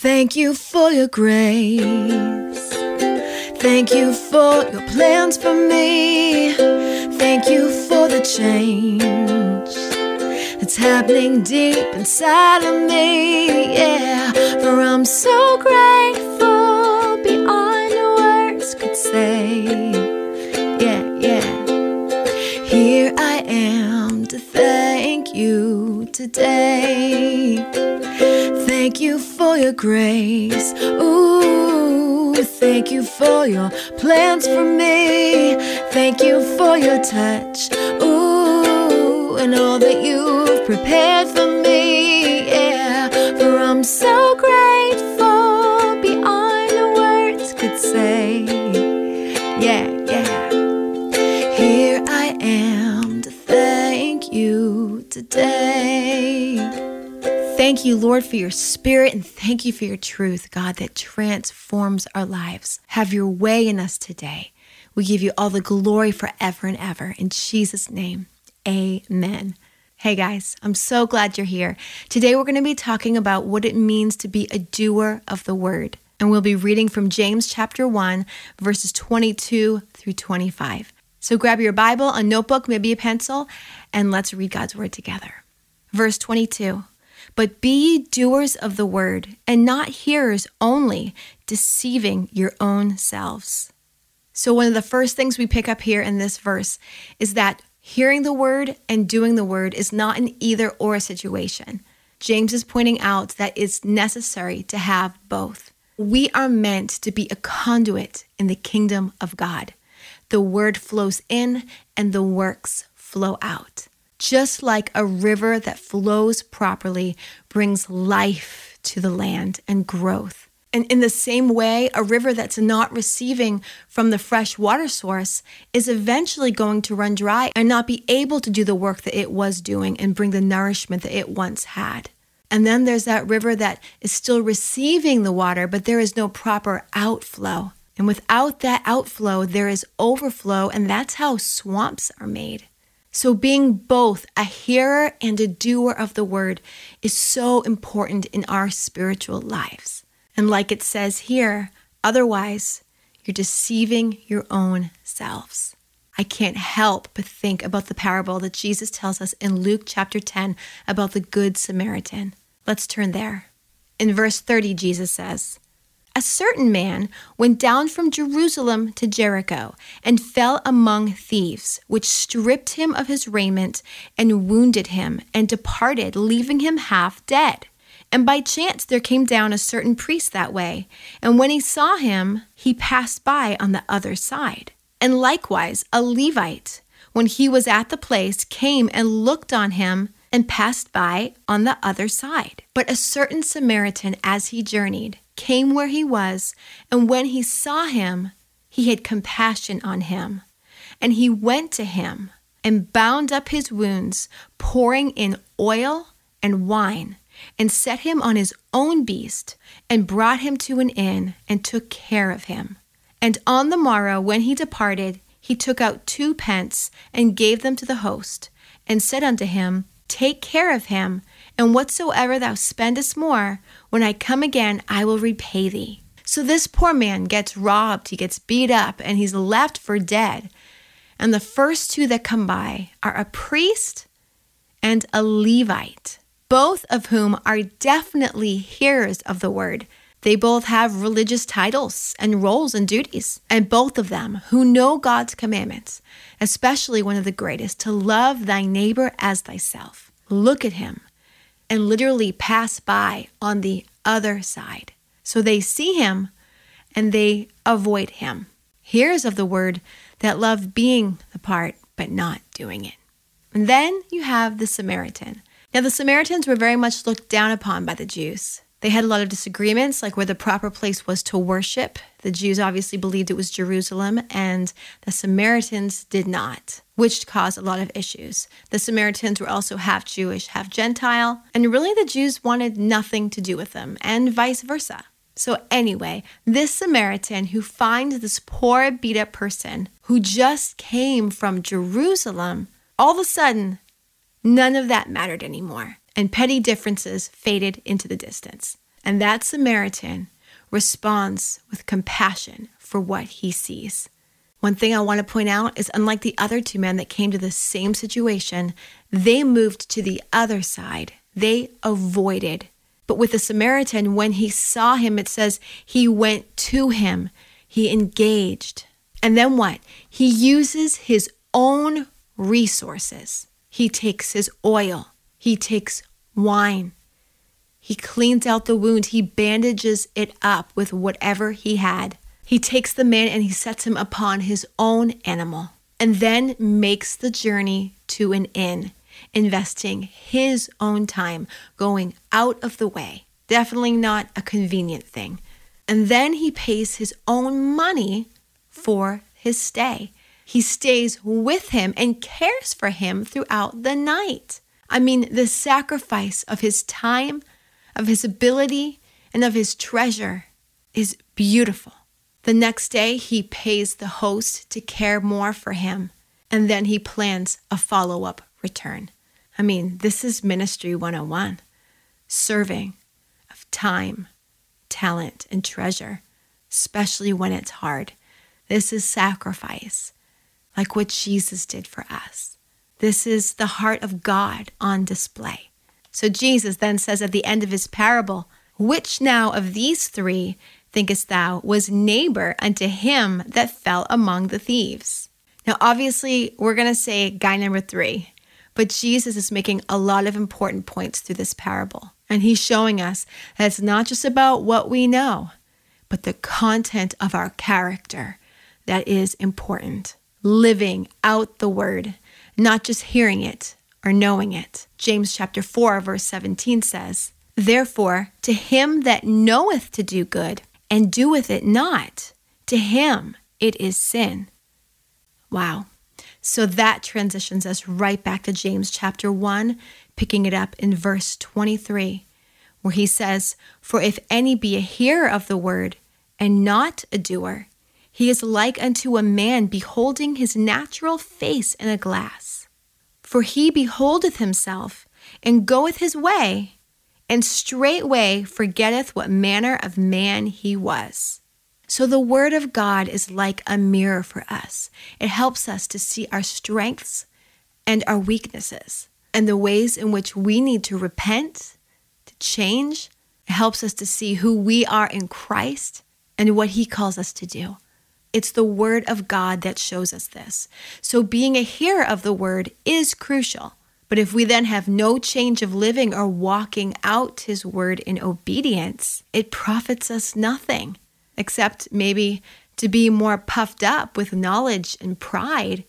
Thank you for your grace. Thank you for your plans for me. Thank you for the change that's happening deep inside of me. Yeah, for I'm so grateful beyond words could say. Yeah, yeah. Here I am to thank you today. Thank you for your grace. Ooh, thank you for your plans for me. Thank you for your touch. Ooh, and all that you've prepared for me. Yeah, for I'm so Thank you, Lord, for your spirit and thank you for your truth, God, that transforms our lives. Have your way in us today. We give you all the glory forever and ever. In Jesus' name, amen. Hey guys, I'm so glad you're here. Today we're going to be talking about what it means to be a doer of the word. And we'll be reading from James chapter 1, verses 22 through 25. So grab your Bible, a notebook, maybe a pencil, and let's read God's word together. Verse 22 But be ye doers of the word, and not hearers only, deceiving your own selves. So, one of the first things we pick up here in this verse is that hearing the word and doing the word is not an either or situation. James is pointing out that it's necessary to have both. We are meant to be a conduit in the kingdom of God. The word flows in and the works flow out. Just like a river that flows properly brings life to the land and growth. And in the same way, a river that's not receiving from the fresh water source is eventually going to run dry and not be able to do the work that it was doing and bring the nourishment that it once had. And then there's that river that is still receiving the water, but there is no proper outflow. And without that outflow, there is overflow, and that's how swamps are made. So, being both a hearer and a doer of the word is so important in our spiritual lives. And like it says here, otherwise, you're deceiving your own selves. I can't help but think about the parable that Jesus tells us in Luke chapter 10 about the Good Samaritan. Let's turn there. In verse 30, Jesus says, A certain man went down from Jerusalem to Jericho and fell among thieves, which stripped him of his raiment and wounded him and departed, leaving him half dead. And by chance there came down a certain priest that way, and when he saw him, he passed by on the other side. And likewise a Levite, when he was at the place, came and looked on him and passed by on the other side. But a certain Samaritan, as he journeyed, came where he was, and when he saw him, he had compassion on him. And he went to him and bound up his wounds, pouring in oil and wine and set him on his own beast, and brought him to an inn, and took care of him. And on the morrow, when he departed, he took out two pence, and gave them to the host, and said unto him, Take care of him, and whatsoever thou spendest more, when I come again, I will repay thee. So this poor man gets robbed, he gets beat up, and he's left for dead. And the first two that come by are a priest and a Levite both of whom are definitely hearers of the word. They both have religious titles and roles and duties, and both of them who know God's commandments, especially one of the greatest to love thy neighbor as thyself. Look at him and literally pass by on the other side. So they see him and they avoid him. Hearers of the word that love being the part but not doing it. And then you have the Samaritan now, the Samaritans were very much looked down upon by the Jews. They had a lot of disagreements, like where the proper place was to worship. The Jews obviously believed it was Jerusalem, and the Samaritans did not, which caused a lot of issues. The Samaritans were also half Jewish, half Gentile, and really the Jews wanted nothing to do with them, and vice versa. So, anyway, this Samaritan who finds this poor, beat up person who just came from Jerusalem, all of a sudden None of that mattered anymore, and petty differences faded into the distance. And that Samaritan responds with compassion for what he sees. One thing I want to point out is unlike the other two men that came to the same situation, they moved to the other side. They avoided. But with the Samaritan, when he saw him, it says he went to him, he engaged. And then what? He uses his own resources. He takes his oil, he takes wine, he cleans out the wound, he bandages it up with whatever he had. He takes the man and he sets him upon his own animal and then makes the journey to an inn, investing his own time going out of the way. Definitely not a convenient thing. And then he pays his own money for his stay. He stays with him and cares for him throughout the night. I mean, the sacrifice of his time, of his ability, and of his treasure is beautiful. The next day, he pays the host to care more for him, and then he plans a follow up return. I mean, this is Ministry 101 serving of time, talent, and treasure, especially when it's hard. This is sacrifice, like what Jesus did for us. This is the heart of God on display. So Jesus then says at the end of his parable, Which now of these three thinkest thou was neighbor unto him that fell among the thieves? Now, obviously, we're going to say guy number three, but Jesus is making a lot of important points through this parable. And he's showing us that it's not just about what we know, but the content of our character that is important. Living out the word, not just hearing it or knowing it. James chapter 4 verse 17 says, Therefore, to him that knoweth to do good and doeth it not, to him it is sin. Wow. So that transitions us right back to James chapter 1, picking it up in verse 23, where he says, For if any be a hearer of the word and not a doer, he is like unto a man beholding his natural face in a glass. For he beholdeth himself and goeth his way, and straightway forgetteth what manner of man he was. So the Word of God is like a mirror for us. It helps us to see our strengths and our weaknesses and the ways in which we need to repent, to change. It helps us to see who we are in Christ and what He calls us to do. It's the Word of God that shows us this. So being a hearer of the Word is crucial. But if we then have no change of living or walking out His Word in obedience, it profits us nothing except maybe to be more puffed up with knowledge and pride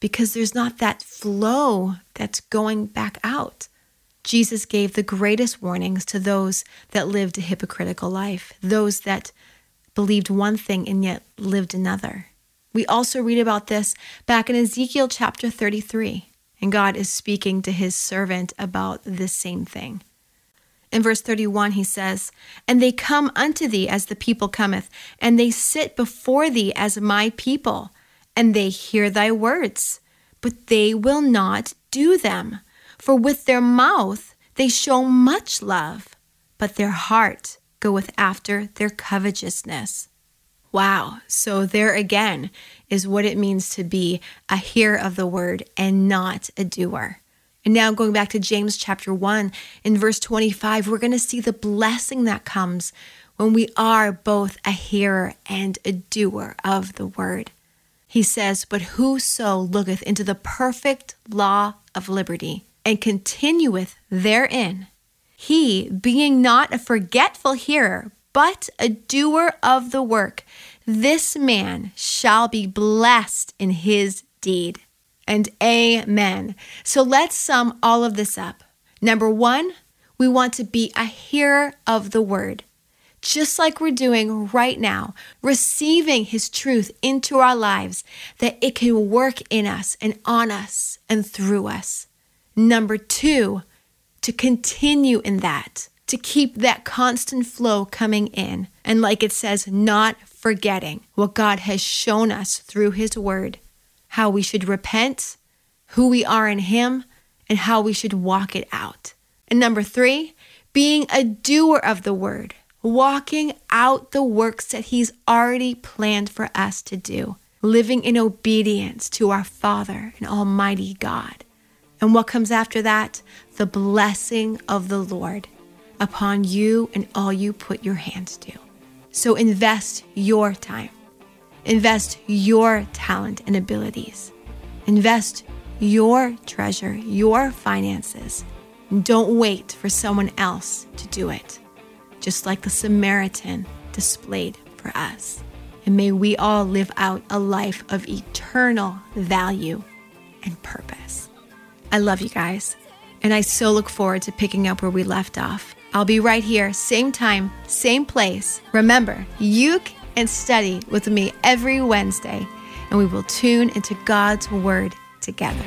because there's not that flow that's going back out. Jesus gave the greatest warnings to those that lived a hypocritical life, those that believed one thing and yet lived another. We also read about this back in Ezekiel chapter 33, and God is speaking to his servant about this same thing. In verse 31, he says, And they come unto thee as the people cometh, and they sit before thee as my people, and they hear thy words, but they will not do them. For with their mouth they show much love, but their heart goeth after their covetousness. Wow. So, there again is what it means to be a hearer of the word and not a doer. And now going back to James chapter 1 in verse 25, we're going to see the blessing that comes when we are both a hearer and a doer of the word. He says, But whoso looketh into the perfect law of liberty and continueth therein, he, being not a forgetful hearer, but a doer of the work, this man shall be blessed in his deed and amen. So let's sum all of this up. Number one, we want to be a hearer of the word, just like we're doing right now, receiving his truth into our lives that it can work in us and on us and through us. Number two, to continue in that, to keep that constant flow coming in. And like it says, not forgetting what God has shown us through his word how we should repent, who we are in Him, and how we should walk it out. And number three, being a doer of the word, walking out the works that He's already planned for us to do, living in obedience to our Father and Almighty God. And what comes after that? The blessing of the Lord upon you and all you put your hands to. So invest your time, invest your talent and abilities, invest your treasure, your finances. Don't wait for someone else to do it just like the Samaritan displayed for us. And may we all live out a life of eternal value and purpose. I love you guys, and I so look forward to picking up where we left off. I'll be right here, same time, same place. Remember, you can study with me every Wednesday, and we will tune into God's Word together.